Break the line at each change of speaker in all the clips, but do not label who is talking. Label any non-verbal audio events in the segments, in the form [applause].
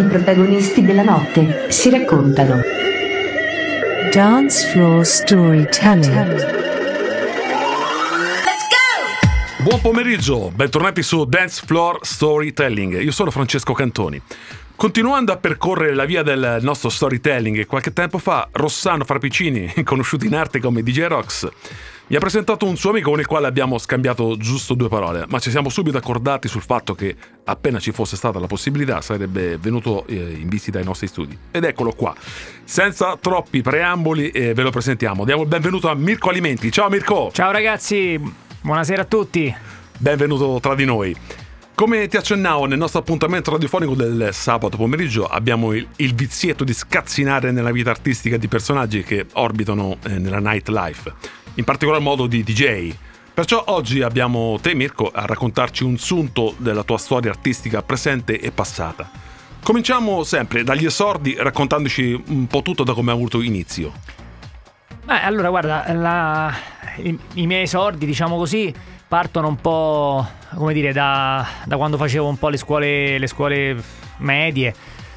I protagonisti della notte si raccontano.
Dance Floor Storytelling.
Buon pomeriggio, bentornati su Dance Floor Storytelling. Io sono Francesco Cantoni. Continuando a percorrere la via del nostro storytelling, qualche tempo fa Rossano Frappicini, [laughs] conosciuto in arte come DJ Rox, mi ha presentato un suo amico con il quale abbiamo scambiato giusto due parole, ma ci siamo subito accordati sul fatto che appena ci fosse stata la possibilità sarebbe venuto eh, in visita ai nostri studi. Ed eccolo qua. Senza troppi preamboli eh, ve lo presentiamo. Diamo il benvenuto a Mirko Alimenti. Ciao Mirko!
Ciao ragazzi, buonasera a tutti.
Benvenuto tra di noi. Come ti accennavo nel nostro appuntamento radiofonico del sabato pomeriggio, abbiamo il, il vizietto di scazzinare nella vita artistica di personaggi che orbitano eh, nella nightlife in particolar modo di DJ. Perciò oggi abbiamo te Mirko a raccontarci un sunto della tua storia artistica presente e passata. Cominciamo sempre dagli esordi raccontandoci un po' tutto da come ha avuto inizio.
Beh, allora guarda, la, i, i, miei esordi, diciamo così, partono un po', come dire, da, da quando facevo un po' le scuole, le scuole medie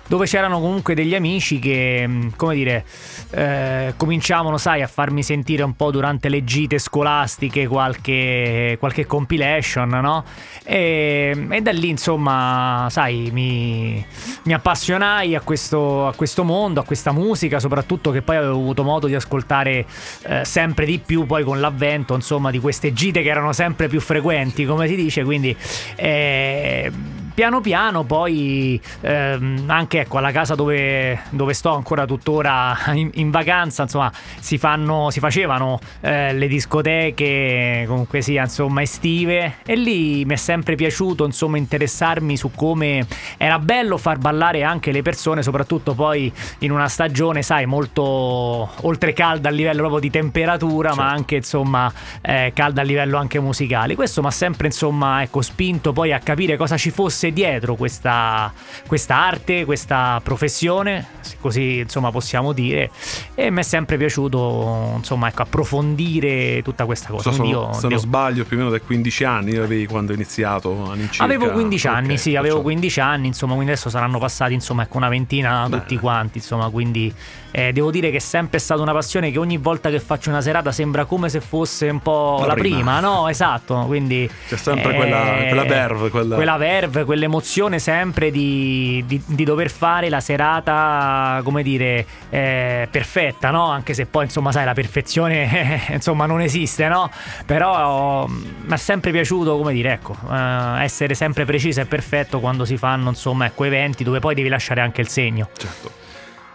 dove c'erano comunque degli amici che, mm, come dire, eh, cominciavano, sai, a farmi sentire un po' durante le gite scolastiche qualche, qualche compilation, no? E, e, da lì, insomma, sai, mi, mi appassionai a questo, a questo, mondo, a questa musica, soprattutto che poi avevo avuto modo di ascoltare eh, sempre di più poi con l'avvento, insomma, di queste gite che erano sempre più frequenti, come si dice, quindi... Eh, piano piano poi ehm, anche ecco alla casa dove, dove sto ancora tuttora [laughs] in, in, vacanza insomma si fanno si facevano eh, le discoteche comunque sia insomma estive e lì mi è sempre piaciuto insomma interessarmi su come era bello far ballare anche le persone soprattutto poi in una stagione sai molto oltre calda a livello proprio di temperatura certo. ma anche insomma eh, calda a livello anche musicale questo mi ha sempre insomma ecco spinto poi a capire cosa ci fosse fosse dietro questa, questa arte, questa professione, così insomma possiamo dire, e mi è sempre piaciuto insomma ecco, approfondire tutta questa cosa.
So,
io,
se non sbaglio più o meno dai 15 anni avevi quando hai iniziato
all'incirca. Avevo 15 anni, okay, sì, avevo 15 anni, insomma, quindi adesso saranno passati insomma ecco una ventina Bene. tutti quanti, insomma, quindi eh, devo dire che è sempre stata una passione che ogni volta che faccio una serata sembra come se fosse un po' la, la prima. prima. no? [laughs] Esatto, quindi...
C'è sempre eh, quella, quella verve.
Quella... quella verve, quell'emozione sempre di, di, di, dover fare la serata, come dire, eh, perfetta, no? Anche se poi, insomma, sai, la perfezione, [laughs] insomma, non esiste, no? Però mm, mi è sempre piaciuto, come dire, ecco, eh, essere sempre preciso e perfetto quando si fanno, insomma, ecco, eventi dove poi devi lasciare anche il segno.
Certo.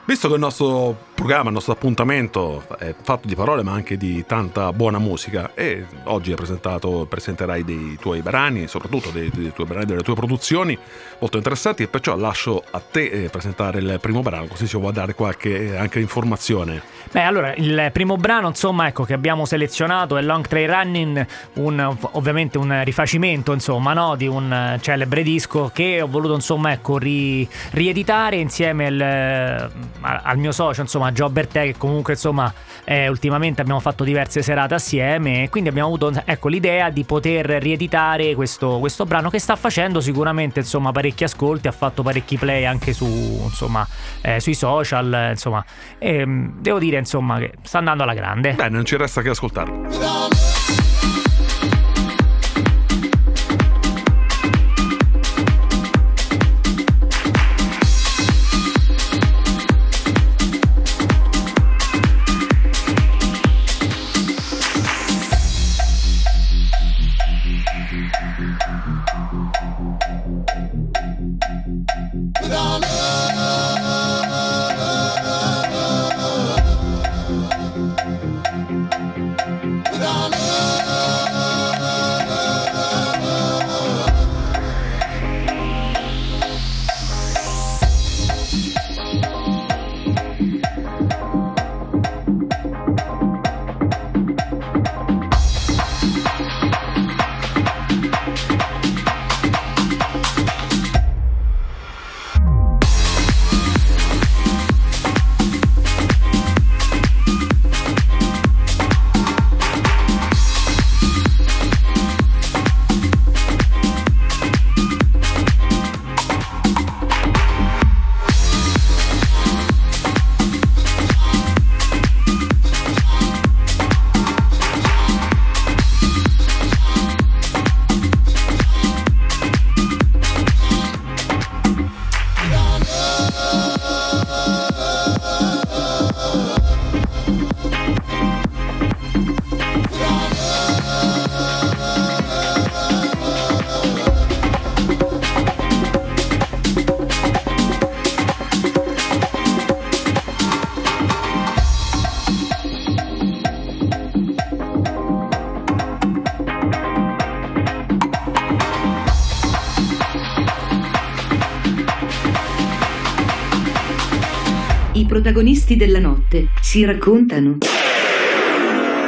Visto che il nostro programma, il nostro appuntamento è fatto di parole ma anche di tanta buona musica e oggi presenterai dei tuoi brani, soprattutto dei, dei tuoi brani, delle tue produzioni molto interessanti e perciò lascio a te eh, presentare il primo brano così ci vuoi dare qualche anche informazione.
Beh allora il primo brano insomma ecco che abbiamo selezionato è Long Trail Running, un, ovviamente un rifacimento insomma no, di un celebre disco che ho voluto insomma ecco ri, rieditare insieme al, al mio socio insomma insomma Giobber Te che comunque insomma eh, ultimamente abbiamo fatto diverse serate assieme e quindi abbiamo avuto ecco, l'idea di poter rieditare questo, questo, brano che sta facendo sicuramente insomma parecchi ascolti, ha fatto parecchi play anche su insomma eh, sui social insomma e devo dire insomma che sta andando alla grande.
Beh non ci resta che ascoltarlo.
Protagonisti della notte si raccontano.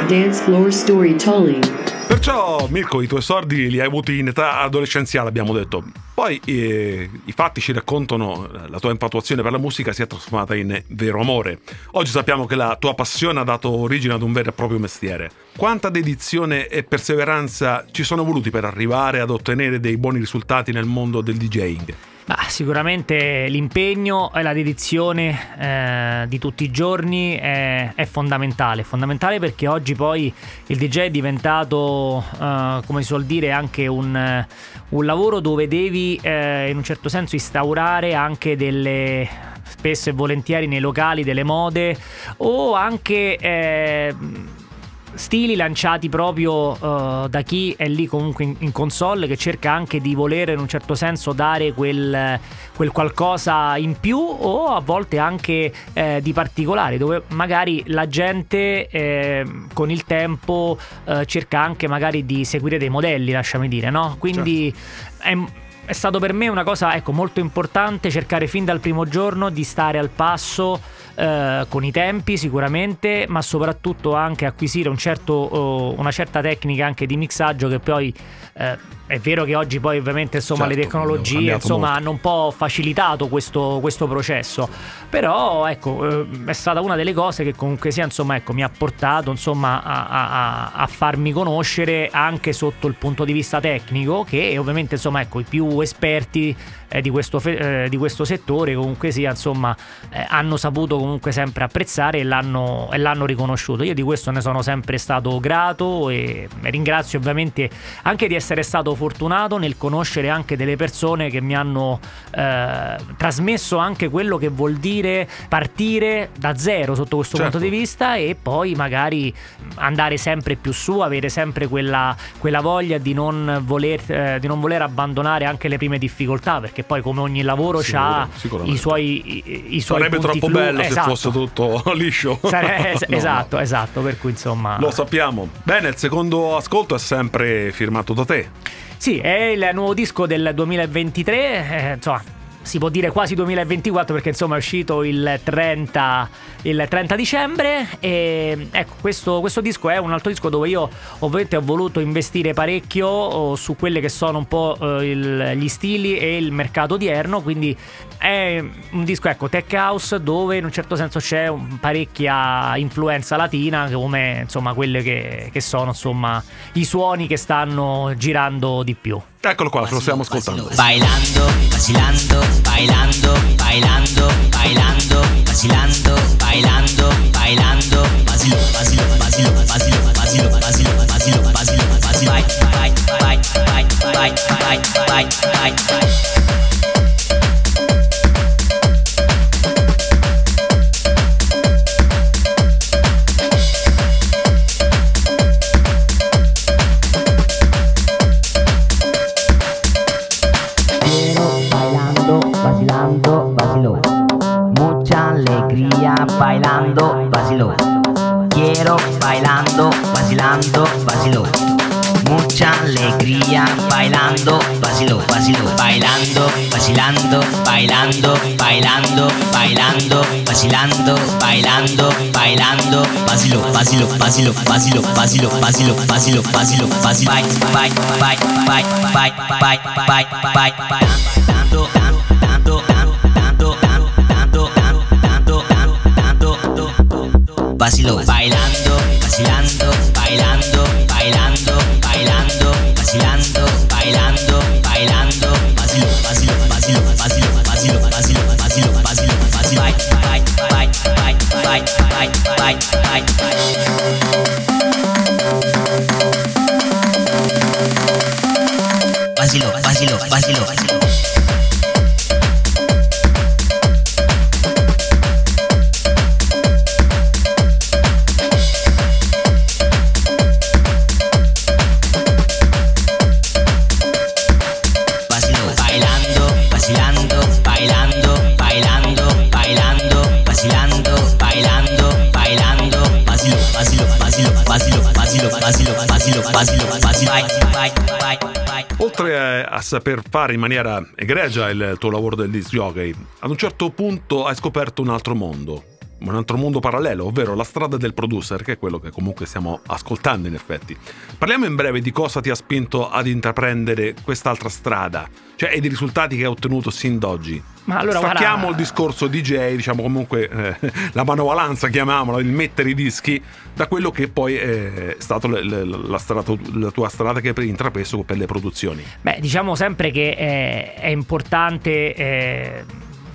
Dance Floor Storytelling.
Perciò, Mirko, i tuoi sordi li hai avuti in età adolescenziale, abbiamo detto. Poi eh, i fatti ci raccontano la tua infatuazione per la musica si è trasformata in vero amore. Oggi sappiamo che la tua passione ha dato origine ad un vero e proprio mestiere. Quanta dedizione e perseveranza ci sono voluti per arrivare ad ottenere dei buoni risultati nel mondo del DJing?
Ma sicuramente l'impegno e la dedizione eh, di tutti i giorni è, è fondamentale, fondamentale perché oggi poi il DJ è diventato, eh, come si suol dire, anche un, un lavoro dove devi eh, in un certo senso instaurare anche delle spesso e volentieri nei locali delle mode o anche eh, stili lanciati proprio uh, da chi è lì comunque in, in, console che cerca anche di volere in un certo senso dare quel, quel qualcosa in più o a volte anche eh, di particolare dove magari la gente eh, con il tempo eh, cerca anche magari di seguire dei modelli lasciami dire no quindi certo. è, è stato per me una cosa ecco, molto importante cercare fin dal primo giorno di stare al passo eh, con i tempi sicuramente, ma soprattutto anche acquisire un certo, oh, una certa tecnica anche di mixaggio che poi eh, è vero che oggi poi ovviamente insomma, certo, le tecnologie insomma, hanno un po' facilitato questo, questo processo, però ecco eh, è stata una delle cose che comunque sia insomma, ecco, mi ha portato insomma, a, a, a, farmi conoscere anche sotto il punto di vista tecnico che ovviamente insomma, ecco, i più esperti eh, di, questo eh, di, questo settore comunque sia insomma eh, hanno saputo comunque sempre apprezzare e l'hanno, e l'hanno, riconosciuto io di questo ne sono sempre stato grato e ringrazio ovviamente anche di essere stato fortunato nel conoscere anche delle persone che mi hanno eh, trasmesso anche quello che vuol dire partire da zero sotto questo certo. punto di vista e poi magari andare sempre più su avere sempre quella, quella voglia di non, voler, eh, di non voler abbandonare anche le prime difficoltà perché poi come ogni lavoro ha i suoi, i, i suoi
Sarebbe troppo
flu.
bello
esatto.
se fosse tutto [laughs] liscio.
Sare- [laughs] no, esatto, no. esatto, per cui insomma...
Lo sappiamo. Bene, il secondo ascolto è sempre firmato da te.
Sì, è il nuovo disco del 2023, eh, insomma si può dire quasi 2024 perché insomma è uscito il 30, il 30 dicembre. E ecco questo, questo, disco è un altro disco dove io ovviamente ho voluto investire parecchio oh, su quelle che sono un po' eh, il, gli stili e il mercato odierno. Quindi è un disco ecco tech house dove in un certo senso c'è un, parecchia influenza latina come insomma quelle che, che sono insomma i suoni che stanno girando di più
Eccolo qua, lo stiamo ascoltando.
Bailando, vacilando, bailando, bailando, bailando, vacilando, bailando, bailando, bailando, vacilo, vacilo, vacilo, vacilo, vacilo, vacilo, vacilo, vacilo, vacilo. Bye, bye, bye, bye, bye, bye, bye, bye, bye. Dando, dando, dando. vacilo, bailando, vacilando,
Oltre a saper fare in maniera egregia il tuo lavoro del disc jockey, ad un certo punto hai scoperto un altro mondo, un altro mondo parallelo, ovvero la strada del producer, che è quello che comunque stiamo ascoltando in effetti. Parliamo in breve di cosa ti ha spinto ad intraprendere quest'altra strada, cioè e di risultati che hai ottenuto sin d'oggi.
Ma allora,
Stacchiamo
guarda-
il discorso DJ, diciamo comunque eh, la manovalanza, chiamiamola, il mettere i dischi, da quello che poi è le- la, strada- la tua strada che hai intrapreso per le produzioni.
Beh, diciamo sempre che è, è importante, eh,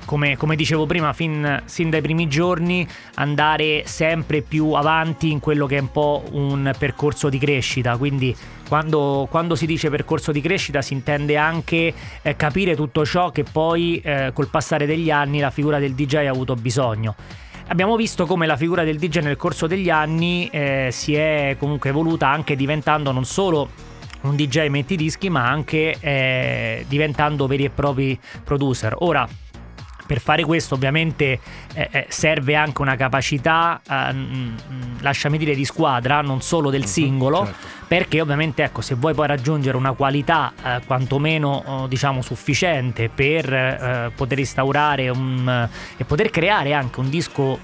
come, come dicevo prima, fin, sin dai primi giorni, andare sempre più avanti in quello che è un po' un percorso di crescita. Quindi, quando, quando si dice percorso di crescita, si intende anche eh, capire tutto ciò che poi, eh, col passare degli anni, la figura del DJ ha avuto bisogno. Abbiamo visto come la figura del DJ nel corso degli anni eh, si è comunque evoluta anche diventando non solo un DJ metti dischi, ma anche eh, diventando veri e propri producer. Ora, per fare questo ovviamente eh, eh, serve anche una capacità, eh, mm, mm, lasciami dire, di squadra, non solo del singolo,
certo.
perché ovviamente ecco, se vuoi poi raggiungere una qualità eh, quantomeno oh, diciamo sufficiente per eh, poter instaurare un, e poter creare anche un disco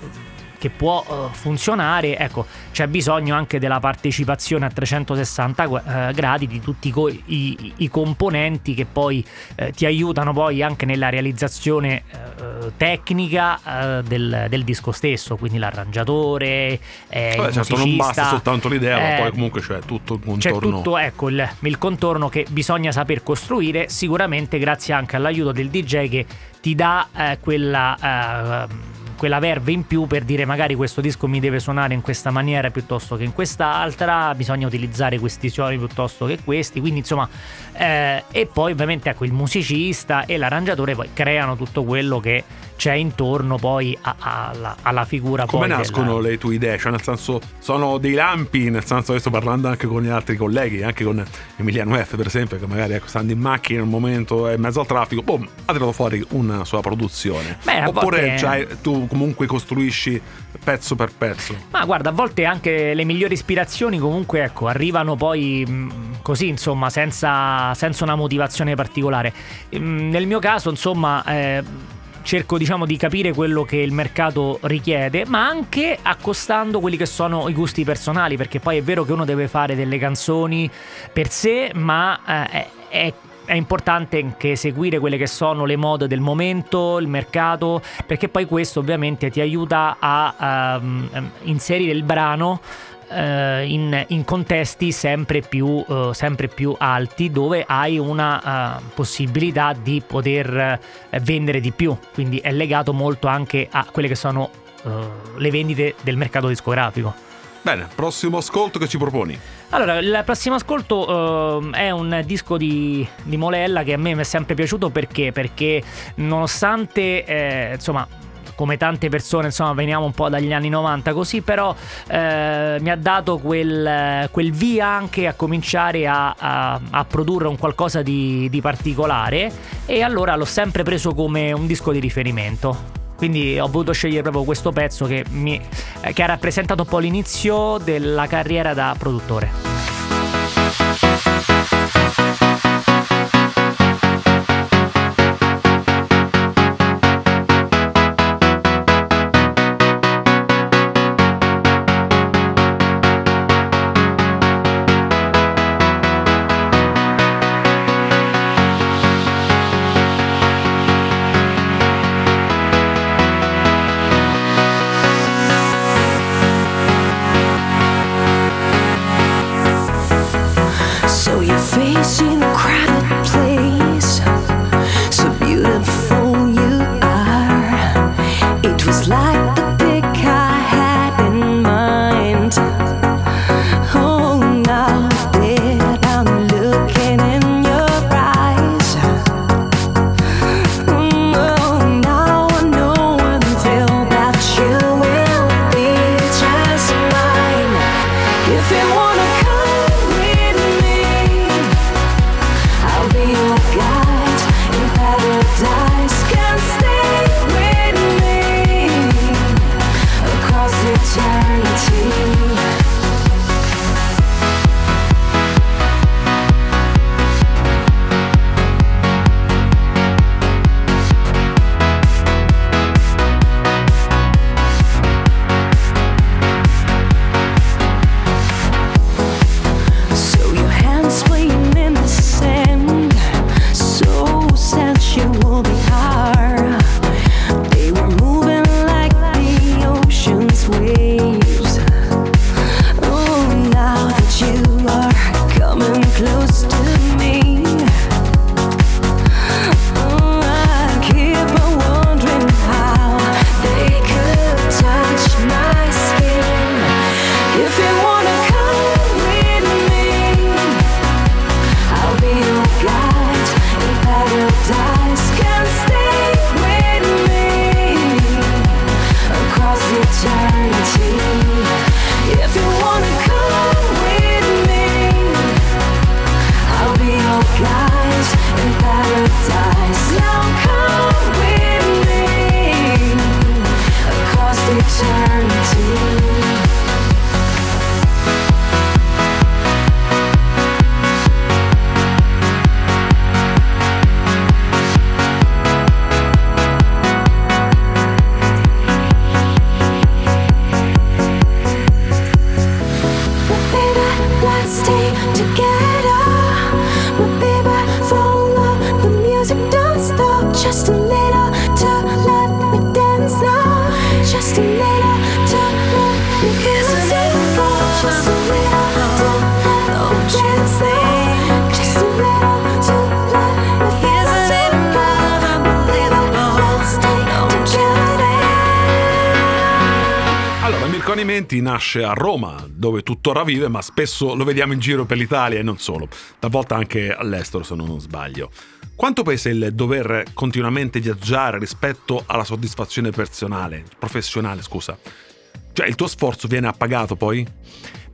che può eh, funzionare, ecco, c'è bisogno anche della partecipazione a 360 gu- eh, gradi di tutti i co- i, i componenti che poi eh, ti aiutano poi anche nella realizzazione tecnica del, del disco stesso, quindi l'arrangiatore, eh,
Vabbè,
il
certo, non basta soltanto l'idea, ma
eh,
poi comunque c'è tutto il
c'è
contorno.
tutto ecco, il, il contorno che bisogna saper costruire, sicuramente grazie anche all'aiuto del DJ che ti dà eh, quella, eh, quella verve in più per dire magari questo disco mi deve suonare in questa maniera piuttosto che in quest'altra, bisogna utilizzare questi suoni piuttosto che questi, quindi insomma, eh, e poi ovviamente ecco il musicista e l'arrangiatore poi creano tutto quello che c'è intorno poi a- alla, alla figura
Come nascono
della-
le tue idee? Cioè, nel senso, sono dei lampi, nel senso che sto parlando anche con gli altri colleghi, anche con Emiliano F, per esempio, che magari ecco, stando in macchina in un momento è in mezzo al traffico, boom, ha tirato fuori una sua produzione.
Beh, a
Oppure
volte-
cioè, tu comunque costruisci pezzo per pezzo.
Ma guarda, a volte anche le migliori ispirazioni comunque ecco, arrivano poi mh, così, insomma, senza, senza una motivazione particolare. Mm, Nel mio caso, insomma, eh, cerco diciamo di capire quello che il mercato richiede, ma anche accostando quelli che sono i gusti personali, perché poi è vero che uno deve fare delle canzoni per sé, ma eh, è- è importante anche seguire quelle che sono le mode del momento, il mercato, perché poi questo ovviamente ti aiuta a ehm, inserire il brano eh, in, in contesti sempre più, eh, sempre più alti dove hai una eh, possibilità di poter eh, vendere di più, quindi è legato molto anche a quelle che sono eh, le vendite del mercato discografico.
Bene, prossimo ascolto che ci proponi.
Allora, il prossimo ascolto ehm, è un disco di, di Molella che a me mi è sempre piaciuto perché? Perché nonostante, eh, insomma, come tante persone, insomma, veniamo un po' dagli anni 90 così, però eh, mi ha dato quel, quel via anche a cominciare a, a- a produrre un qualcosa di, di particolare e allora l'ho sempre preso come un disco di riferimento. Quindi ho voluto scegliere proprio questo pezzo che, mi- eh, che ha rappresentato un po' l'inizio della carriera da produttore.
Nasce a Roma, dove tuttora vive, ma spesso lo vediamo in giro per l'Italia e non solo, talvolta anche all'estero se non sbaglio. Quanto pesa il dover continuamente viaggiare rispetto alla soddisfazione personale, professionale, scusa? Cioè, il tuo sforzo viene appagato poi?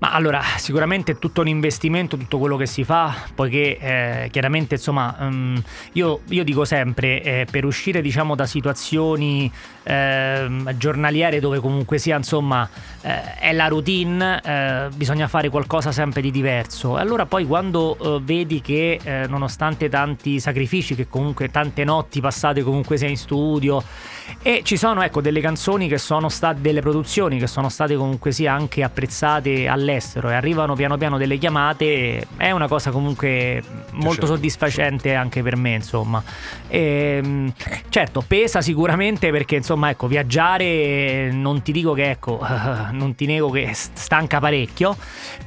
Ma allora, sicuramente è tutto un investimento, tutto quello che si fa, poiché eh, chiaramente, insomma, um, io, io, dico sempre, eh, per uscire, diciamo, da situazioni eh, giornaliere dove comunque sia, insomma, eh, è la routine, eh, bisogna fare qualcosa sempre di diverso. E allora poi quando eh, vedi che, nonostante tanti sacrifici, che comunque tante notti passate comunque sia in studio, e ci sono, ecco, delle canzoni che sono state, delle produzioni che sono state comunque sia anche apprezzate all'estero, e arrivano piano piano delle chiamate, è una cosa comunque molto certo. soddisfacente anche per me, insomma. E, ehm, certo, pesa sicuramente perché, insomma, ecco, viaggiare non ti dico che, ecco, [laughs] non ti nego che stanca parecchio,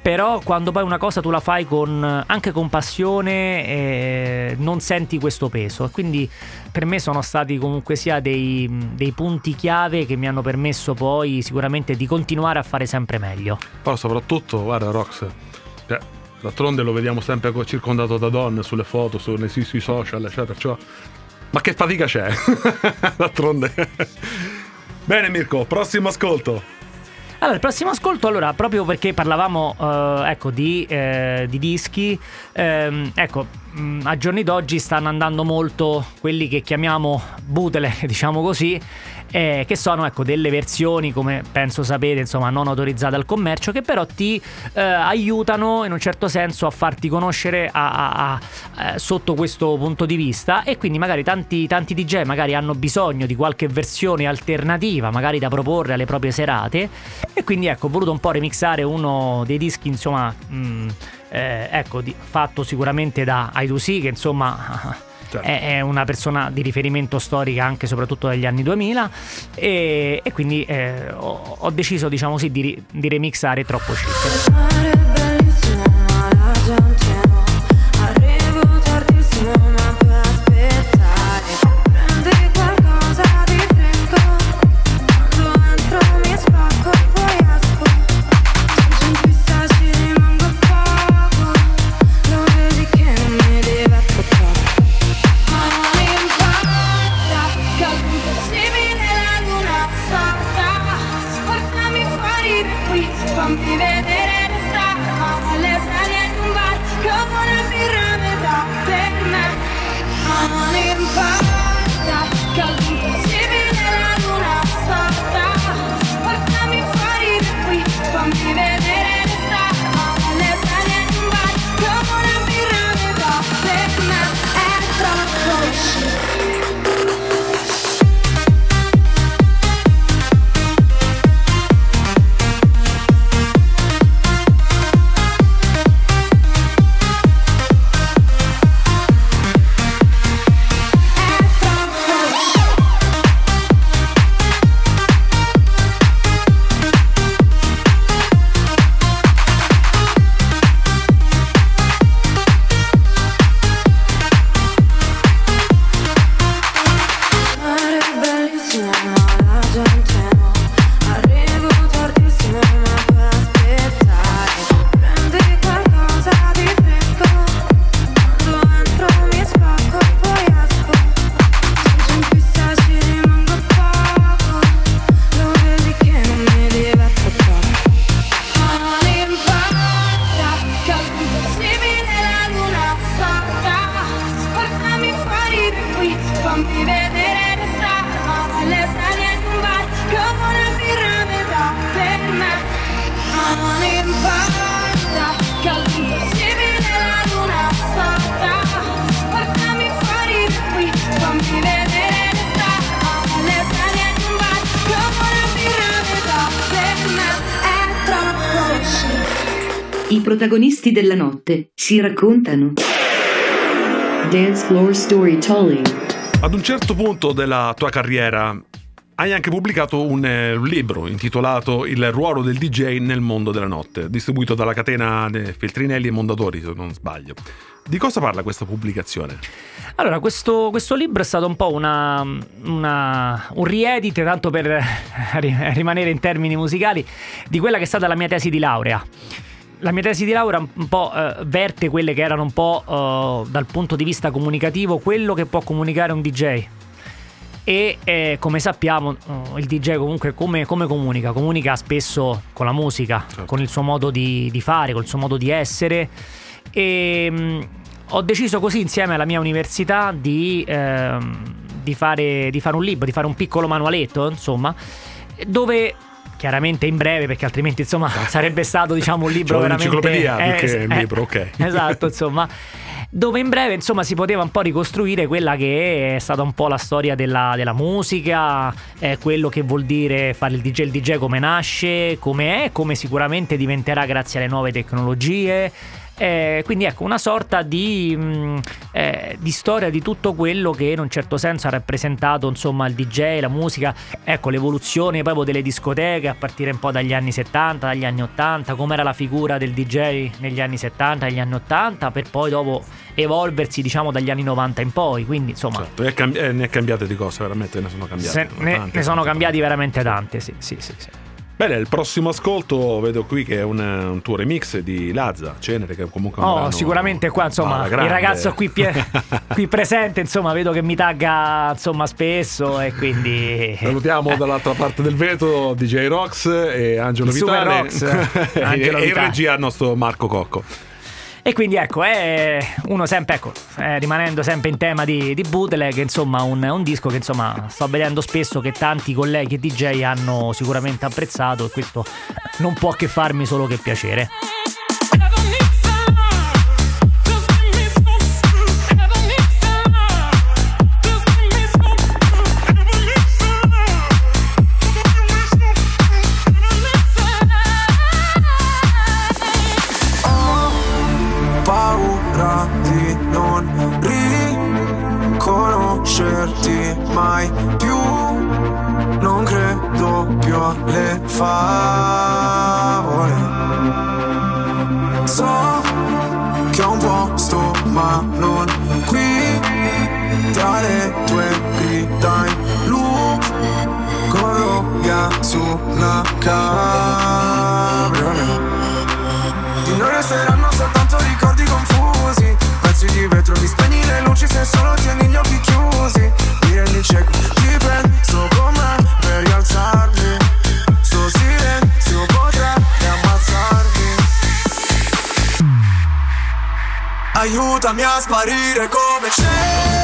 però quando poi una cosa tu la fai con, anche con passione, eh, non senti questo peso. Quindi per me sono stati comunque sia dei, dei, punti chiave che mi hanno permesso poi sicuramente di continuare a fare sempre meglio.
Poi soprattutto, guarda Rox, cioè, d'altronde lo vediamo sempre circondato da donne sulle foto, su, nei, sui social, eccetera. Cioè, ma che fatica c'è? [laughs] d'altronde. Bene Mirko, prossimo ascolto.
Allora, il prossimo ascolto, allora, proprio perché parlavamo uh, ecco, di, eh, di dischi, ehm, ecco, mh, mm, a giorni d'oggi stanno andando molto quelli che chiamiamo bootleg, [laughs] diciamo così, eh, che sono ecco, delle versioni, come penso sapete, insomma, non autorizzate al commercio, che però ti eh, aiutano in un certo senso a farti conoscere a, a, a, eh, sotto questo punto di vista. E quindi magari tanti, tanti DJ magari hanno bisogno di qualche versione alternativa, magari da proporre alle proprie serate. E quindi ecco, ho voluto un po' remixare uno dei dischi, insomma... Mh, eh, ecco, di, fatto sicuramente da I2C che insomma [laughs] certo. è, è, una persona di riferimento storica anche soprattutto dagli anni 2000 e, e quindi eh, ho, ho, deciso diciamo così di, di remixare troppo chic.
Protagonisti della notte si raccontano.
Dance Floor Storytelling.
Ad un certo punto della tua carriera Hai anche pubblicato un, eh, un libro intitolato Il ruolo del DJ nel mondo della notte, distribuito dalla catena eh, Feltrinelli e Mondadori, se non sbaglio. Di cosa parla questa pubblicazione?
Allora, questo, questo libro è stato un po' una, una- un riedite, tanto per ri- rimanere in termini musicali, di quella che è stata la mia tesi di laurea. La mia tesi di laurea un po' eh, verte quelle che erano un po' eh, dal punto di vista comunicativo quello che può comunicare un DJ. E eh, come sappiamo, eh, il DJ comunque come, come comunica? Comunica spesso con la musica,
Certo.
con il suo modo di, di fare, col suo modo di essere. E mh, ho deciso così insieme alla mia università di, ehm, di fare, di fare un libro, di fare un piccolo manualetto, insomma, dove chiaramente in breve, perché altrimenti insomma [laughs] sarebbe stato diciamo un libro
Cioè,
veramente
un'enciclopedia più che un libro, ok. [laughs]
Esatto, insomma. Dove in breve, insomma, si poteva un po' ricostruire quella che è stata un po' la storia della, della musica, eh, quello che vuol dire fare il DJ, il DJ come nasce, come è, come sicuramente diventerà grazie alle nuove tecnologie. Eh, quindi ecco, una sorta di, mh, eh, di storia di tutto quello che in un certo senso ha rappresentato insomma il DJ, la musica, ecco l'evoluzione proprio delle discoteche a partire un po' dagli anni 70, dagli anni 80, com'era la figura del DJ negli anni 70, negli anni 80, per poi dopo evolversi diciamo dagli anni 90 in poi, quindi insomma
Certo, cambi- eh, ne è cambiate di cose, veramente ne sono cambiate.
se- ne,
tante,
ne sono
tante.
veramente tante, sì, sì, sì, sì.
Bene, il prossimo ascolto vedo qui che è un, un tuo remix di Lazza, Cenere, che comunque
Oh,
brano
sicuramente qua, insomma, il ragazzo qui, [laughs] qui presente, insomma, vedo che mi tagga, insomma, spesso e quindi...
Salutiamo [laughs] dall'altra parte del vetro DJ Rox e Angelo
Il Super
Vitale
Rox, [laughs]
e, e in
Vitale.
regia il nostro Marco Cocco.
E quindi ecco, è uno sempre, ecco, eh, rimanendo sempre in tema di, di bootleg, insomma, un, un disco che insomma sto vedendo spesso che tanti colleghi DJ hanno sicuramente apprezzato e questo non può che farmi solo che piacere.
Alle favole. So che ho un posto, ma non qui. Tra le tue grida in loop, corro via su una cabriolet. Di noi resteranno soltanto ricordi confusi Pezzi di vetro, mi spegni le luci se solo tieni gli occhi chiusi Mi rendi cieco, Aiutami a sparire come cenere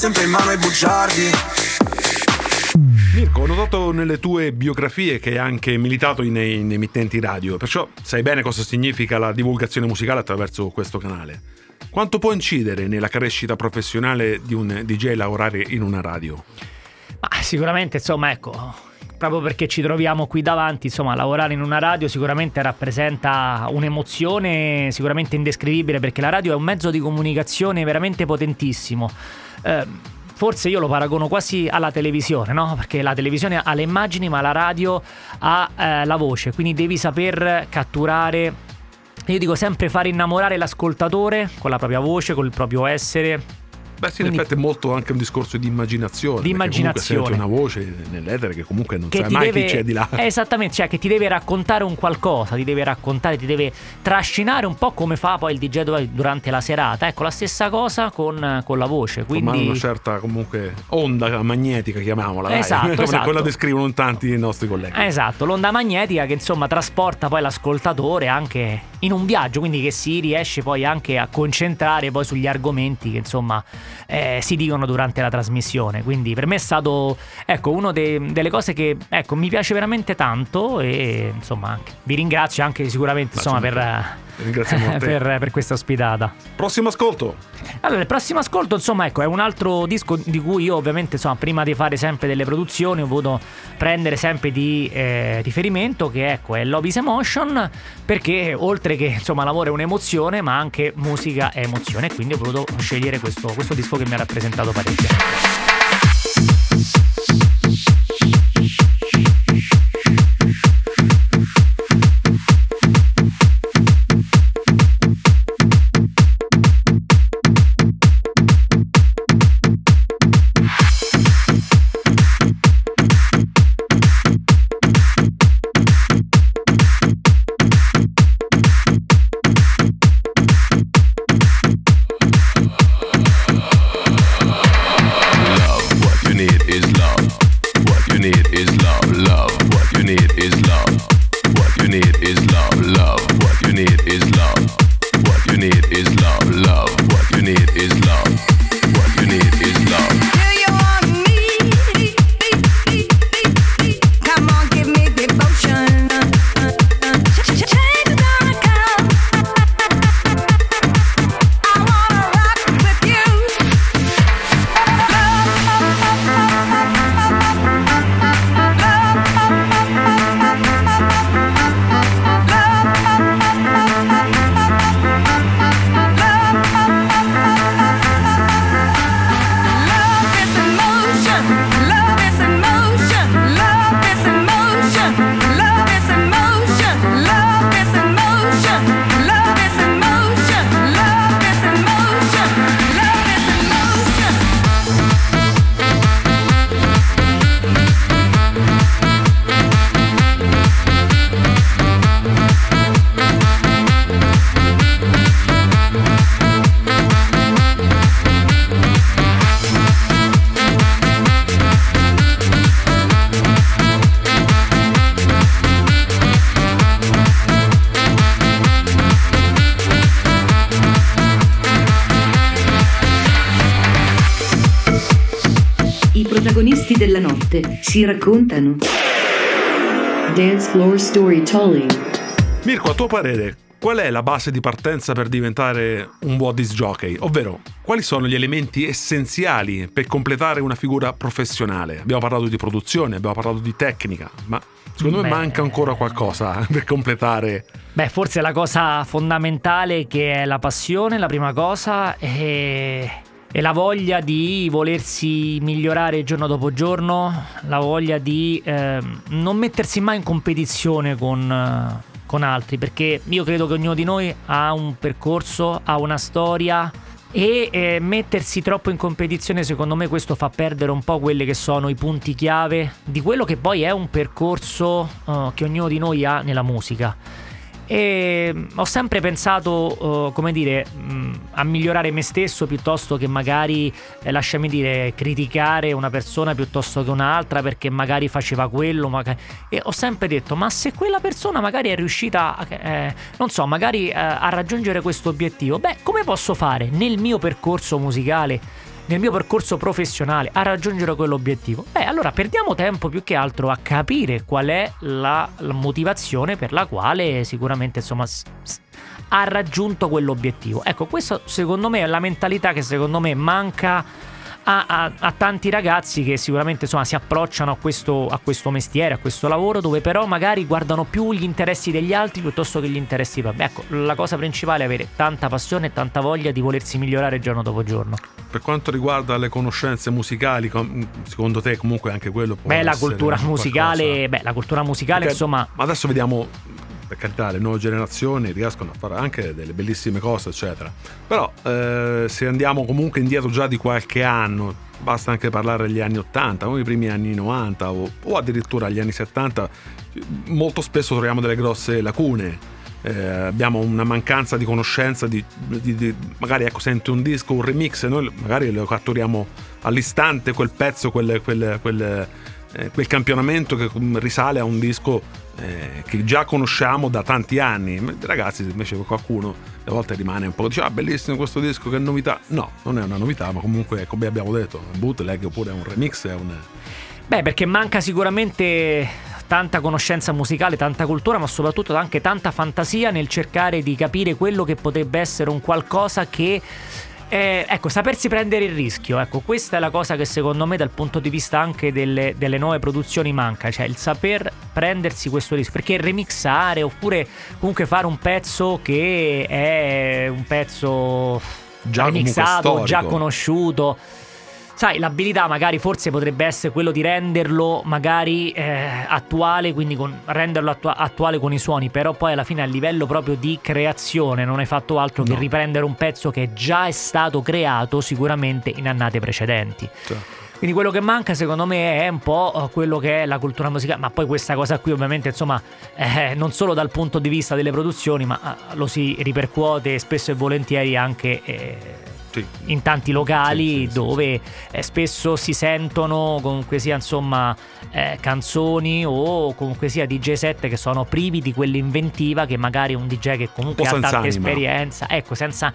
sempre in mano ai bugiardi
Mirko, ho notato nelle tue biografie che hai anche militato in, in emittenti radio, perciò sai bene cosa significa la divulgazione musicale attraverso questo canale. Quanto può incidere nella crescita professionale di un DJ lavorare in una radio?
Ma sicuramente, insomma, ecco, proprio perché ci troviamo qui davanti, insomma, lavorare in una radio sicuramente rappresenta un'emozione sicuramente indescrivibile perché la radio è un mezzo di comunicazione veramente potentissimo. Eh, forse io lo paragono quasi alla televisione, no? Perché la televisione ha le immagini, ma la radio ha eh, la voce, quindi devi saper catturare. Io dico sempre fare innamorare l'ascoltatore con la propria voce, col proprio essere.
Beh, sì, in effetti è molto anche un discorso di immaginazione.
Di immaginazione.
Una voce nell'etere che comunque non
che
sai mai
deve
chi c'è di là. [laughs]
Esattamente, cioè che ti deve raccontare un qualcosa, ti deve raccontare, ti deve trascinare un po' come fa poi il DJ du- durante la serata. Ecco, la stessa cosa con, con la voce.
Formare
Quindi
una certa comunque onda magnetica, chiamiamola.
Esatto, [laughs]
Come
esatto.
quella descrivono tanti dei nostri colleghi.
Esatto, l'onda magnetica che insomma trasporta poi l'ascoltatore anche in un viaggio, quindi che si riesce poi anche a concentrare poi sugli argomenti che insomma eh, si dicono durante la trasmissione. Quindi per me è stato ecco una delle cose che ecco, mi piace veramente tanto e insomma anche, vi ringrazio anche sicuramente
Ma
insomma,
insomma,
per,
ringraziamo [laughs]
per, per questa ospitata.
Prossimo ascolto.
Allora, il prossimo ascolto, insomma, ecco, è un altro disco di cui io, ovviamente, insomma, prima di fare sempre delle produzioni, ho voluto prendere sempre di eh, riferimento, che ecco, è Lobby's Emotion, perché oltre che, insomma, l'amore è un'emozione, ma anche musica è emozione, quindi ho voluto scegliere questo, questo disco che mi ha rappresentato parecchio.
Notte si raccontano.
Dance Floor Storytelling.
Mirko, a tuo parere, qual è la base di partenza per diventare un buon disc jockey? Ovvero, quali sono gli elementi essenziali per completare una figura professionale? Abbiamo parlato di produzione, abbiamo parlato di tecnica, ma secondo me
Beh.
manca ancora qualcosa [laughs] per completare.
Beh, forse la cosa fondamentale che è la passione, la prima cosa, e, e la voglia di volersi migliorare giorno dopo giorno, la voglia di ehm, non mettersi mai in competizione con, eh, con altri, perché io credo che ognuno di noi ha un percorso, ha una storia. E eh, mettersi troppo in competizione, secondo me, questo fa perdere un po' quelli che sono i punti chiave di quello che poi è un percorso eh, che ognuno di noi ha nella musica. E mm, ho sempre pensato, eh, come dire, mh, a migliorare me stesso piuttosto che magari, eh, lasciami dire, criticare una persona piuttosto che un'altra perché magari faceva quello. maga- E ho sempre detto, ma se quella persona magari è riuscita, a- eh, non so, magari eh, a raggiungere questo obiettivo, beh, come posso fare nel mio percorso musicale? Nel mio percorso professionale a raggiungere quell'obiettivo? Beh, allora perdiamo tempo più che altro a capire qual è la, la motivazione per la quale sicuramente insomma s- s- ha raggiunto quell'obiettivo. Ecco, questa secondo me è la mentalità che secondo me manca a, a- a tanti ragazzi che sicuramente insomma, si approcciano a questo, a questo mestiere, a questo lavoro, dove però magari guardano più gli interessi degli altri piuttosto che gli interessi propri. Ecco, la cosa principale è avere tanta passione e tanta voglia di volersi migliorare giorno dopo giorno.
Per quanto riguarda le conoscenze musicali, secondo te comunque anche quello può
Beh, la cultura musicale,
qualcosa?
beh, la cultura musicale,
Perché-
insomma,
Ma adesso vediamo, per carità, le nuove generazioni riescono a fare anche delle bellissime cose, eccetera. Però eh, se andiamo comunque indietro già di qualche anno, basta anche parlare degli anni 80, o i primi anni 90 o, o addirittura gli anni 70, molto spesso troviamo delle grosse lacune. Eh, abbiamo una mancanza di conoscenza di, di- di- magari ecco senti un disco un remix e noi magari lo catturiamo all'istante quel pezzo quel, quel- quel, eh, quel campionamento che risale a un disco eh, che già conosciamo da tanti anni ragazzi invece qualcuno a volte rimane un po' dice ah bellissimo questo disco che novità no non è una novità ma comunque come abbiamo detto un bootleg oppure un remix è un
Beh, perché manca sicuramente tanta conoscenza musicale, tanta cultura, ma soprattutto anche tanta fantasia nel cercare di capire quello che potrebbe essere un qualcosa che. Eh, ecco, sapersi prendere il rischio, ecco, questa è la cosa che secondo me dal punto di vista anche delle, delle nuove produzioni manca, cioè il saper prendersi questo rischio, perché remixare oppure comunque fare un pezzo che è un pezzo
Già
remixato, già conosciuto. Sai, l'abilità magari forse potrebbe essere quello di renderlo magari eh, attuale, quindi con- renderlo attua- attuale con i suoni, però poi alla fine a livello proprio di creazione non hai fatto altro che
No.
riprendere un pezzo che già è stato creato sicuramente in annate precedenti.
cioè,
Quindi quello che manca secondo me è un po' eh, quello che è la cultura musicale, ma poi questa cosa qui ovviamente insomma eh, non solo dal punto di vista delle produzioni, ma eh, lo si ripercuote spesso e volentieri anche eh,
sì.
in tanti locali
Sì, sì,
dove eh, spesso si sentono comunque sia insomma eh, canzoni o comunque sia DJ set che sono privi di quell'inventiva che magari un DJ che comunque
Un
ha tanta
anima.
esperienza, ecco, senza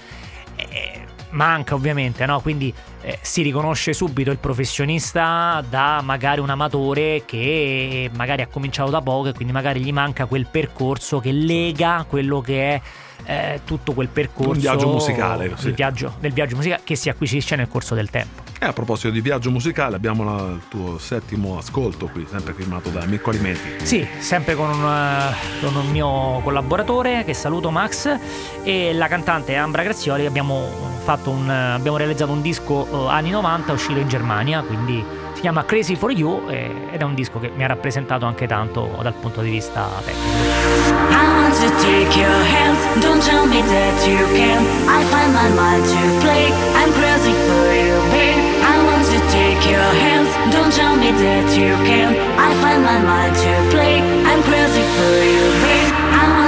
eh, manca ovviamente, no? Quindi eh, si riconosce subito il professionista da magari un amatore che magari ha cominciato da poco e quindi magari gli manca quel percorso che lega quello che è eh, tutto quel percorso
Un viaggio musicale, sì.
viaggio, del viaggio musicale che si acquisisce nel corso del tempo.
E a proposito di viaggio musicale, abbiamo la- il tuo settimo ascolto qui, sempre firmato da Mirko Alimenti.
Sì, sempre con un, eh, con un mio collaboratore che saluto Max e la cantante Ambra Grazioli abbiamo, fatto un, abbiamo realizzato un disco eh, anni 90 uscito in Germania, quindi si chiama Crazy for You ed è un disco che mi ha rappresentato anche tanto dal punto di vista tecnico.
To take your hands, don't tell me that you can. I find my mind to play, I'm crazy for you, babe. I want to take your hands, don't tell me that you can. I find my mind to play, I'm crazy for you, babe.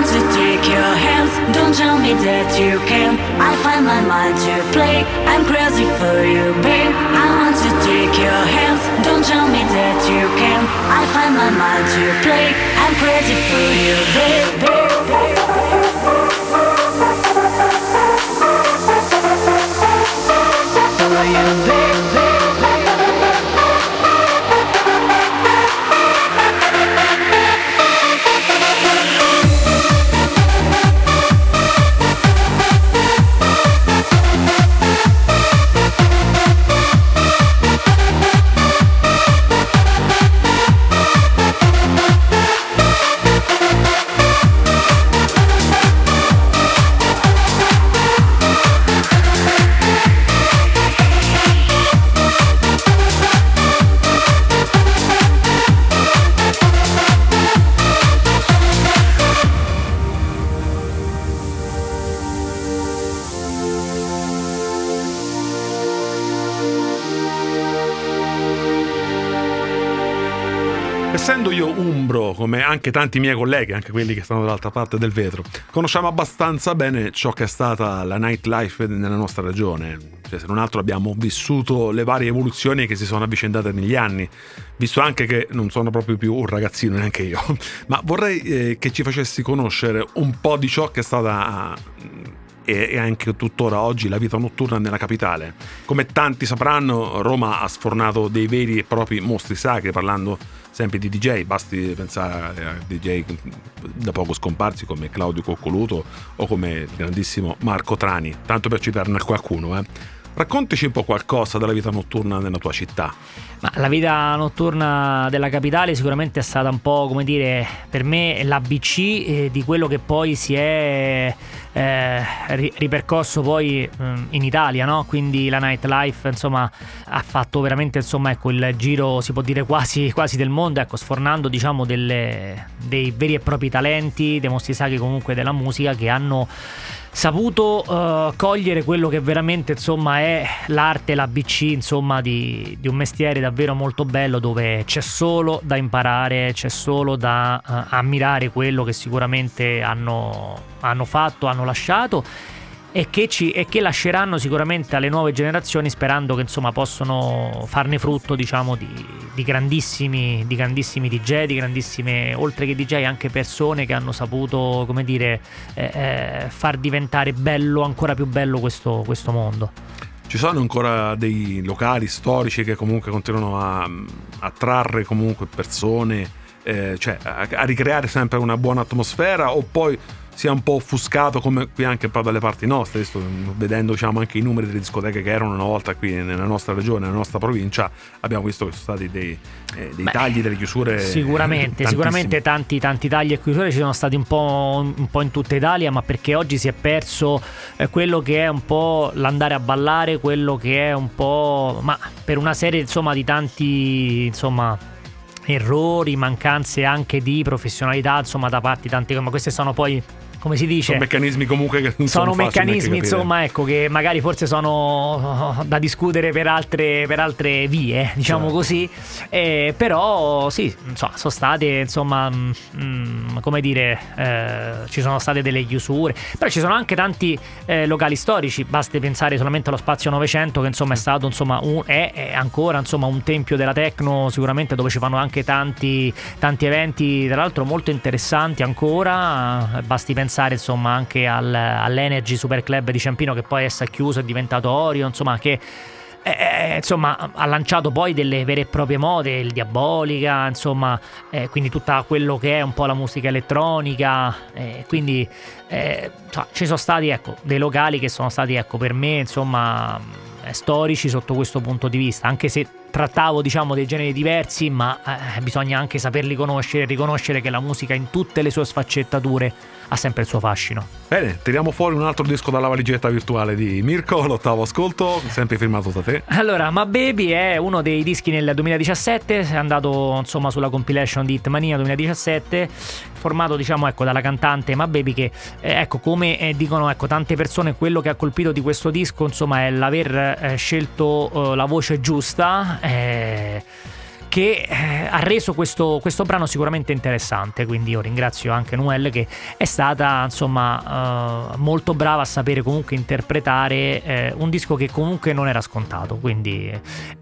To take your hands, don't tell me that you can. I find my mind to play, I'm crazy for you, babe. I want to take your hands, don't tell me that you can. I find my mind to play, I'm crazy for you, babe. For
anche tanti miei colleghi, anche quelli che stanno dall'altra parte del vetro, conosciamo abbastanza bene ciò che è stata la nightlife nella nostra regione. Cioè, se non altro abbiamo vissuto le varie evoluzioni che si sono avvicendate negli anni, visto anche che non sono proprio più un ragazzino neanche io. [laughs] Ma vorrei eh, che ci facessi conoscere un po' di ciò che è stata e anche tuttora oggi la vita notturna nella capitale. Come tanti sapranno, Roma ha sfornato dei veri e propri mostri sacri, parlando sempre di DJ, basti pensare a DJ da poco scomparsi come Claudio Coccoluto o come il grandissimo Marco Trani, tanto per citarne qualcuno. eh. Raccontaci un po' qualcosa della vita notturna nella tua città.
Ma la vita notturna della capitale sicuramente è stata un po', come dire, per me l'ABC eh, di quello che poi si è eh, ri- ripercorso poi mm, in Italia, no? Quindi la nightlife, insomma, ha fatto veramente, insomma, ecco, il giro, si può dire quasi, quasi del mondo, ecco, sfornando, diciamo, delle- dei veri e propri talenti, dei mostri sacri comunque della musica che hanno saputo eh, cogliere quello che veramente insomma è l'arte, l'ABC insomma di, di un mestiere davvero molto bello dove c'è solo da imparare, c'è solo da eh, ammirare quello che sicuramente hanno, hanno fatto, hanno lasciato e che, ci, e che lasceranno sicuramente alle nuove generazioni sperando che insomma possono farne frutto diciamo di, di grandissimi, di grandissimi DJ, di grandissime oltre che DJ anche persone che hanno saputo come dire eh, eh, far diventare bello, ancora più bello questo, questo mondo.
Ci sono ancora dei locali storici che comunque continuano a attrarre comunque persone, eh, cioè a, a ricreare sempre una buona atmosfera o poi sia un po' offuscato come qui anche dalle parti nostre, sto vedendo diciamo, anche i numeri delle discoteche che erano una volta qui nella nostra regione, nella nostra provincia, abbiamo visto che sono stati dei, eh, dei
Beh,
tagli, delle chiusure.
Sicuramente,
tantissimi.
sicuramente tanti, tanti tagli e chiusure ci sono stati un po', un po' in tutta Italia, ma perché oggi si è perso eh, quello che è un po' l'andare a ballare, quello che è un po'... ma per una serie insomma di tanti... insomma errori, mancanze anche di professionalità, insomma, da parte di tanti, ma queste sono poi come si dice?
Sono meccanismi comunque che non
sono
sono
meccanismi, insomma, ecco, che magari forse sono da discutere per altre, per altre vie, diciamo
Certo.
così. Eh, però sì, insomma, sono state, insomma, mm, mm, come dire, eh, ci sono state delle chiusure. Però ci sono anche tanti eh, locali storici, basti pensare solamente allo spazio 900 che insomma è stato, insomma, un- è, è ancora, insomma, un tempio della techno sicuramente dove ci fanno anche tanti, tanti eventi, tra l'altro molto interessanti ancora. Eh, Basti pensare, insomma, anche al- all'Energy Super Club di Ciampino che poi è chiuso, è diventato Orio, insomma, che eh, insomma, ha lanciato poi delle vere e proprie mode, il Diabolica, insomma, eh, quindi tutto quello che è un po' la musica elettronica. eh, quindi eh, insomma, ci sono stati ecco, dei locali che sono stati ecco, per me insomma, eh, storici sotto questo punto di vista, anche se trattavo diciamo dei generi diversi, ma eh, bisogna anche saperli conoscere e riconoscere che la musica in tutte le sue sfaccettature ha sempre il suo fascino.
Bene, tiriamo fuori un altro disco dalla valigetta virtuale di Mirko, l'ottavo ascolto, sempre firmato da te.
Allora, Ma Baby è uno dei dischi nel 2017, è andato insomma sulla compilation di Hitmania 2017, formato diciamo ecco dalla cantante Ma Baby che eh, ecco come eh, dicono ecco tante persone quello che ha colpito di questo disco insomma è l'aver eh, scelto eh, la voce giusta. Eh, che eh, ha reso questo, questo brano sicuramente interessante. Quindi io ringrazio anche Noelle che è stata insomma eh, molto brava a sapere comunque interpretare eh, un disco che comunque non era scontato. Quindi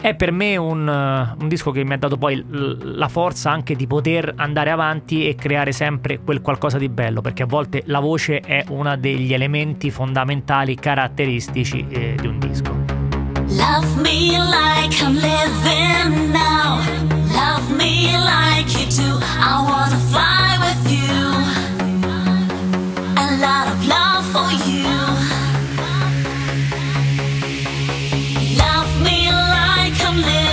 è per me un, eh, un disco che mi ha dato poi l- la forza anche di poter andare avanti e creare sempre quel qualcosa di bello, perché a volte la voce è uno degli elementi fondamentali caratteristici eh, di un disco.
Love me like I'm living now. Love me like you do. I wanna fly with you. A lot of love for you. Love me like I'm living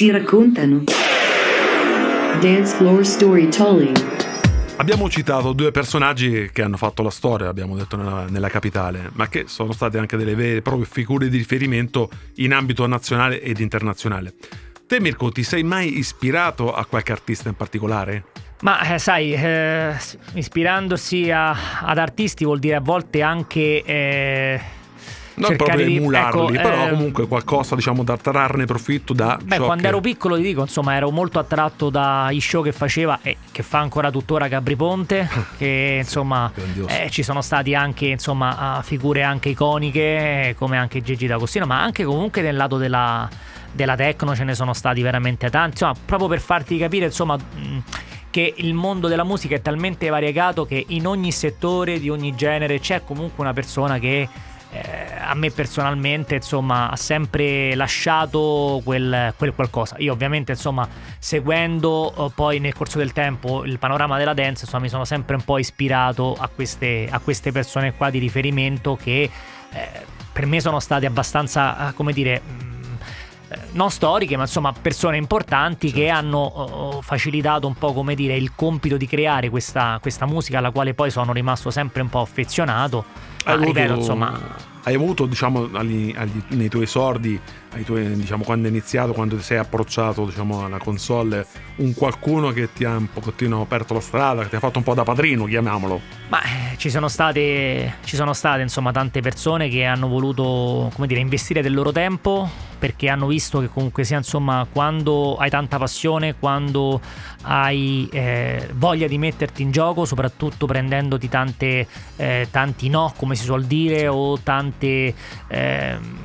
si raccontano.
Dance Floor Storytelling.
Abbiamo citato due personaggi che hanno fatto la storia, abbiamo detto nella, nella capitale, ma che sono state anche delle vere e proprie figure di riferimento in ambito nazionale ed internazionale. Te Mirko, ti sei mai ispirato a qualche artista in particolare?
Ma eh, sai, eh, ispirandosi a- ad artisti vuol dire a volte anche eh,
Non proprio
di
emularli,
ecco,
però
eh,
comunque qualcosa diciamo da trarne profitto da
Beh, quando
che-
ero piccolo ti dico, insomma, ero molto attratto dagli show che faceva e che fa ancora tuttora Gabri Ponte, [laughs] che insomma eh, ci sono stati anche insomma figure anche iconiche come anche Gigi D'Agostino, ma anche comunque nel lato della, della techno ce ne sono stati veramente tanti, insomma, proprio per farti capire, insomma, che il mondo della musica è talmente variegato che in ogni settore, di ogni genere, c'è comunque una persona che eh, a me personalmente insomma ha sempre lasciato quel, quel qualcosa io ovviamente insomma seguendo eh, poi nel corso del tempo il panorama della dance insomma mi sono sempre un po' ispirato a queste, a queste persone qua di riferimento che eh, per me sono state abbastanza eh, come dire mh, eh, non storiche, ma insomma persone importanti che hanno oh, facilitato un po' come dire il compito di creare questa, questa musica alla quale poi sono rimasto sempre un po' affezionato.
Hai avuto,
ripeto, insomma,
hai avuto, diciamo, agli- agli- nei tuoi esordi, ai tuoi, diciamo, quando hai iniziato, quando ti sei approcciato, diciamo, alla console, un qualcuno che ti ha un pochettino aperto la strada, che ti ha fatto un po' da padrino, chiamiamolo.
Ma eh, ci sono state, ci sono state insomma tante persone che hanno voluto come dire, investire del loro tempo perché hanno visto che comunque sia insomma quando hai tanta passione, quando hai eh, voglia di metterti in gioco, soprattutto prendendoti tante, eh, tanti no, come si suol dire, o tante... ehm,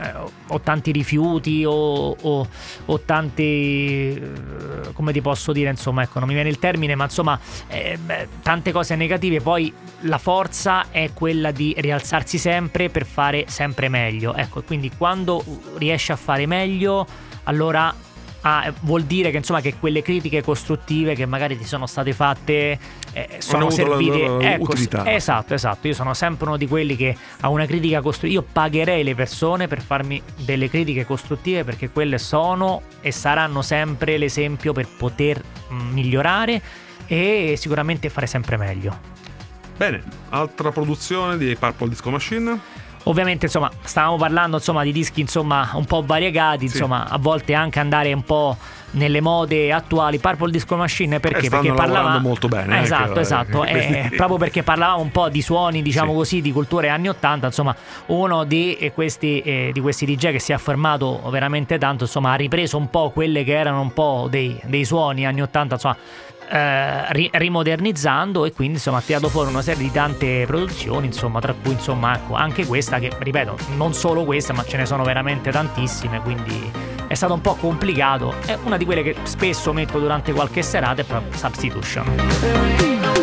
eh, o- o tanti rifiuti o, o- o tanti eh, come ti posso dire insomma ecco non mi viene il termine ma insomma eh, beh, tante cose negative. Poi la forza è quella di rialzarsi sempre per fare sempre meglio. Ecco quindi quando riesci a fare meglio allora ah, vuol dire che insomma che quelle critiche costruttive che magari ti sono state fatte eh, sono
avuto la
servite
loro
ecco, esatto esatto. Io sono sempre uno di quelli che a una critica costruttiva io pagherei le persone per farmi delle critiche costruttive perché quelle sono e saranno sempre l'esempio per poter mm, migliorare e sicuramente fare sempre meglio.
Bene, altra produzione di Purple Disco Machine.
Ovviamente, insomma, stavamo parlando insomma, di dischi insomma, un po' variegati,
Sì.
insomma, a volte anche andare un po' nelle mode attuali. Purple Disco Machine perché?
Eh,
perché parlava
lavorando molto bene, eh,
Esatto, esatto. [laughs]
eh,
proprio perché parlavamo un po' di suoni, diciamo
Sì.
così, di culture anni 80, insomma, uno di eh, questi, eh, di questi DJ che si è affermato veramente tanto, insomma, ha ripreso un po' quelle che erano un po' dei, dei suoni anni 80, insomma. Eh, ri- rimodernizzando e quindi insomma ha tirato fuori una serie di tante produzioni insomma tra cui insomma ecco, anche questa che ripeto non solo questa ma ce ne sono veramente tantissime quindi è stato un po' complicato. È una di quelle che spesso metto durante qualche serata è proprio Substitution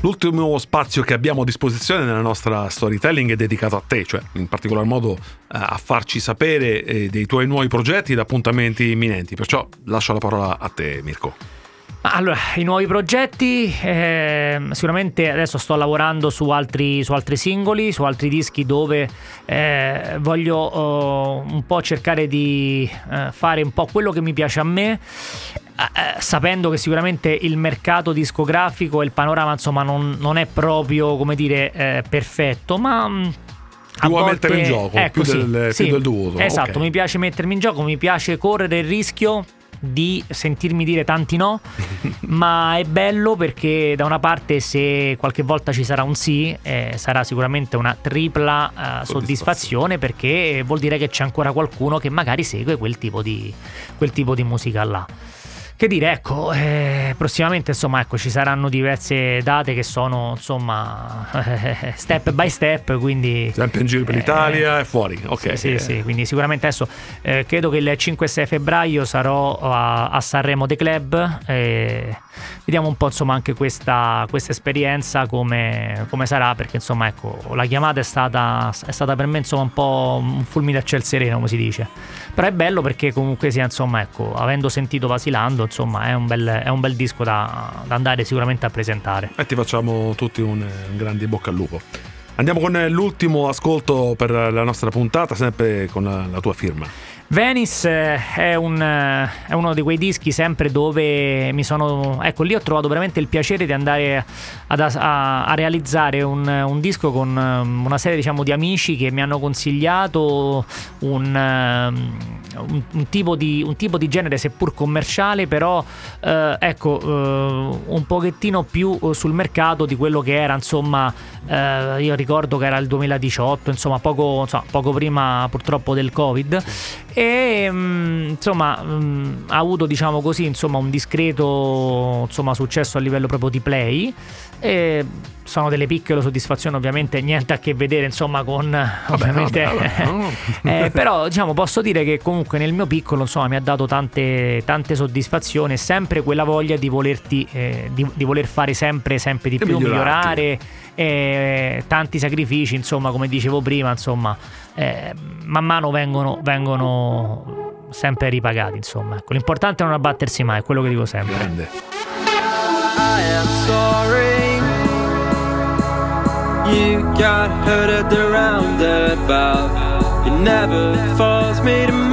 L'ultimo spazio che abbiamo a disposizione nella nostra storytelling è dedicato a te, cioè in particolar modo eh, a farci sapere eh, dei tuoi nuovi progetti ed appuntamenti imminenti. Perciò lascio la parola a te, Mirko.
Allora, i nuovi progetti, ehm, sicuramente adesso sto lavorando su altri, su altri singoli, su altri dischi dove eh, voglio oh, un po' cercare di eh, fare un po' quello che mi piace a me, eh, sapendo che sicuramente il mercato discografico e il panorama insomma non, non è proprio, come dire, eh, perfetto, ma... mm,
Ti vuoi mettere in gioco,
ecco,
più
sì,
del-
sì,
più del dovuto,
Esatto,
ok.
mi piace mettermi in gioco, mi piace correre il rischio di sentirmi dire tanti no, [laughs] ma è bello perché da una parte se qualche volta ci sarà un sì, eh, sarà sicuramente una tripla eh, soddisfazione perché vuol dire che c'è ancora qualcuno che magari segue quel tipo di, quel tipo di musica là. Che dire, ecco, eh, prossimamente insomma ecco, ci saranno diverse date che sono insomma [laughs] step by step, quindi...
Sempre in giro per
Eh,
l'Italia e fuori. Ok.
sì, sì, sì, quindi sicuramente adesso eh, credo che il 5 e 6 febbraio sarò a, a Sanremo The Club vediamo un po' insomma anche questa, questa esperienza come, come sarà perché insomma ecco la chiamata è stata, è stata per me insomma un po' un fulmine a ciel sereno come si dice però è bello perché comunque sia insomma ecco avendo sentito Vasilando insomma è un bel, è un bel disco da, da andare sicuramente a presentare
E ti facciamo tutti un, un grande bocca al lupo. Andiamo con l'ultimo ascolto per la nostra puntata, sempre con la, la tua firma.
Venice eh, è, un, eh, è uno di quei dischi sempre dove mi sono. Ecco, lì ho trovato veramente il piacere di andare ad- a, a realizzare un, un disco con um, una serie diciamo, di amici che mi hanno consigliato un, um, un- tipo di, tipo di genere, seppur commerciale, però eh, ecco, eh, un pochettino più eh, sul mercato di quello che era, insomma, eh, io ricordo che era il 2018, insomma, poco, insomma, poco prima purtroppo del Covid. E mm, insomma, mm, ha avuto, diciamo così, insomma, un discreto insomma, successo a livello proprio di play. E sono delle piccole soddisfazioni, ovviamente, niente a che vedere, insomma, con ovviamente.
vabbè, no. [laughs]
Eh, però diciamo posso dire che comunque nel mio piccolo insomma mi ha dato tante, tante soddisfazioni e sempre quella voglia di volerti eh, di, di voler fare sempre sempre di
E
più
migliorarti.
migliorare eh, tanti sacrifici insomma come dicevo prima insomma eh, man mano vengono, vengono sempre ripagati insomma ecco, l'importante è non abbattersi mai è quello che dico sempre
Grande.
I am sorry you got hurt at the roundabout. It never forced me to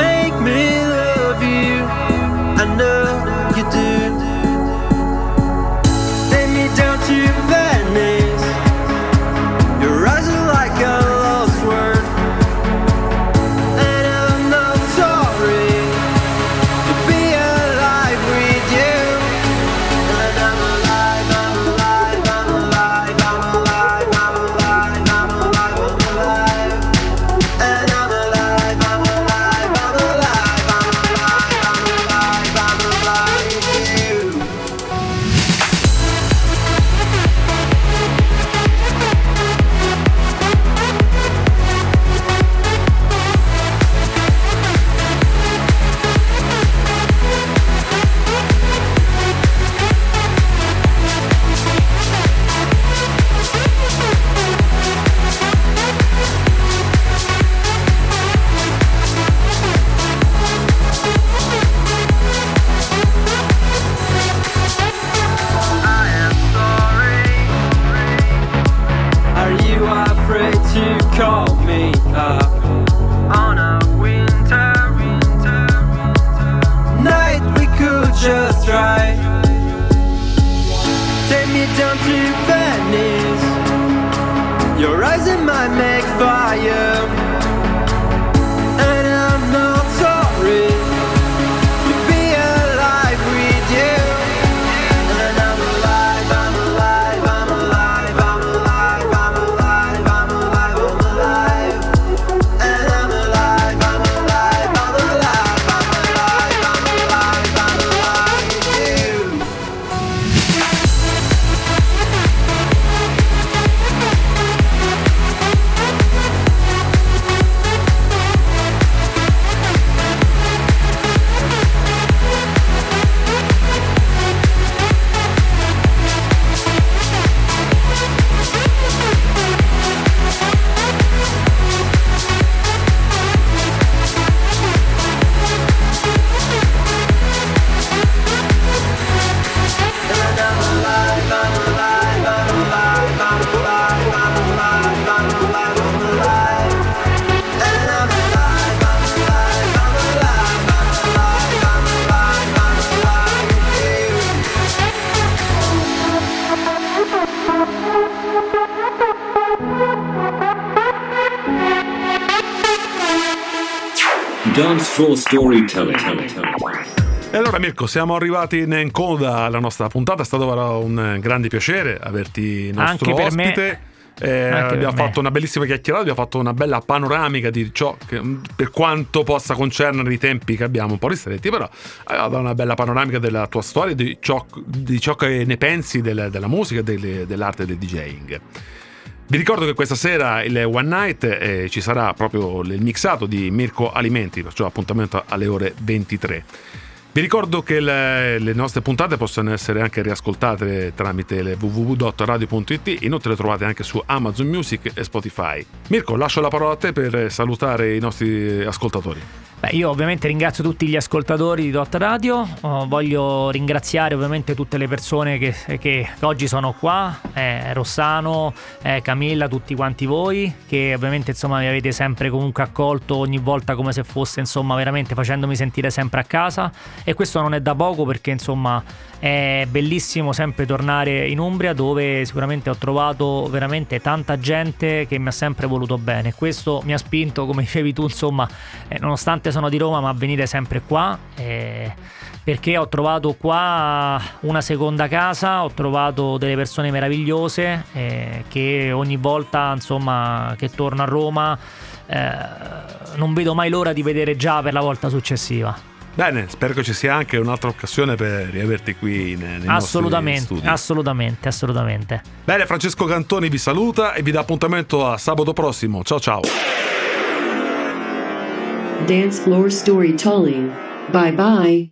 Storytelling.
E allora Mirko, siamo arrivati in coda alla nostra puntata, è stato un grande piacere averti nostro
Anche
ospite.
me.
Eh, abbiamo
me.
fatto una bellissima chiacchierata, abbiamo fatto una bella panoramica di ciò che, per quanto possa concernere i tempi che abbiamo un po' ristretti, però abbiamo dato una bella panoramica della tua storia, di ciò, di ciò che ne pensi del- della musica e dell'arte del DJing. Vi ricordo che questa sera il One Night eh, ci sarà proprio il mixato di Mirko Alimenti, perciò appuntamento alle ore 23. Vi ricordo che le, le nostre puntate possono essere anche riascoltate tramite le www.radio.it, inoltre le trovate anche su Amazon Music e Spotify. Mirko, lascio la parola a te per salutare i nostri ascoltatori.
Beh, io ovviamente ringrazio tutti gli ascoltatori di Dot Radio, oh, voglio ringraziare ovviamente tutte le persone che, che oggi sono qua, eh, Rossano, eh, Camilla, tutti quanti voi, che ovviamente insomma mi avete sempre comunque accolto ogni volta come se fosse insomma veramente facendomi sentire sempre a casa. E questo non è da poco perché insomma è bellissimo sempre tornare in Umbria dove sicuramente ho trovato veramente tanta gente che mi ha sempre voluto bene. Questo mi ha spinto, come dicevi tu, insomma, eh, nonostante sono di Roma, ma venire sempre qua. eh, perché ho trovato qua una seconda casa, ho trovato delle persone meravigliose eh, che ogni volta, insomma, che torno a Roma eh, non vedo mai l'ora di vedere già per la volta successiva.
Bene, spero che ci sia anche un'altra occasione per riaverti qui nei, nei
Assolutamente, assolutamente, assolutamente.
Bene, Francesco Cantoni vi saluta e vi dà appuntamento a sabato prossimo. Ciao ciao.
Dance Floor Storytelling. Bye bye.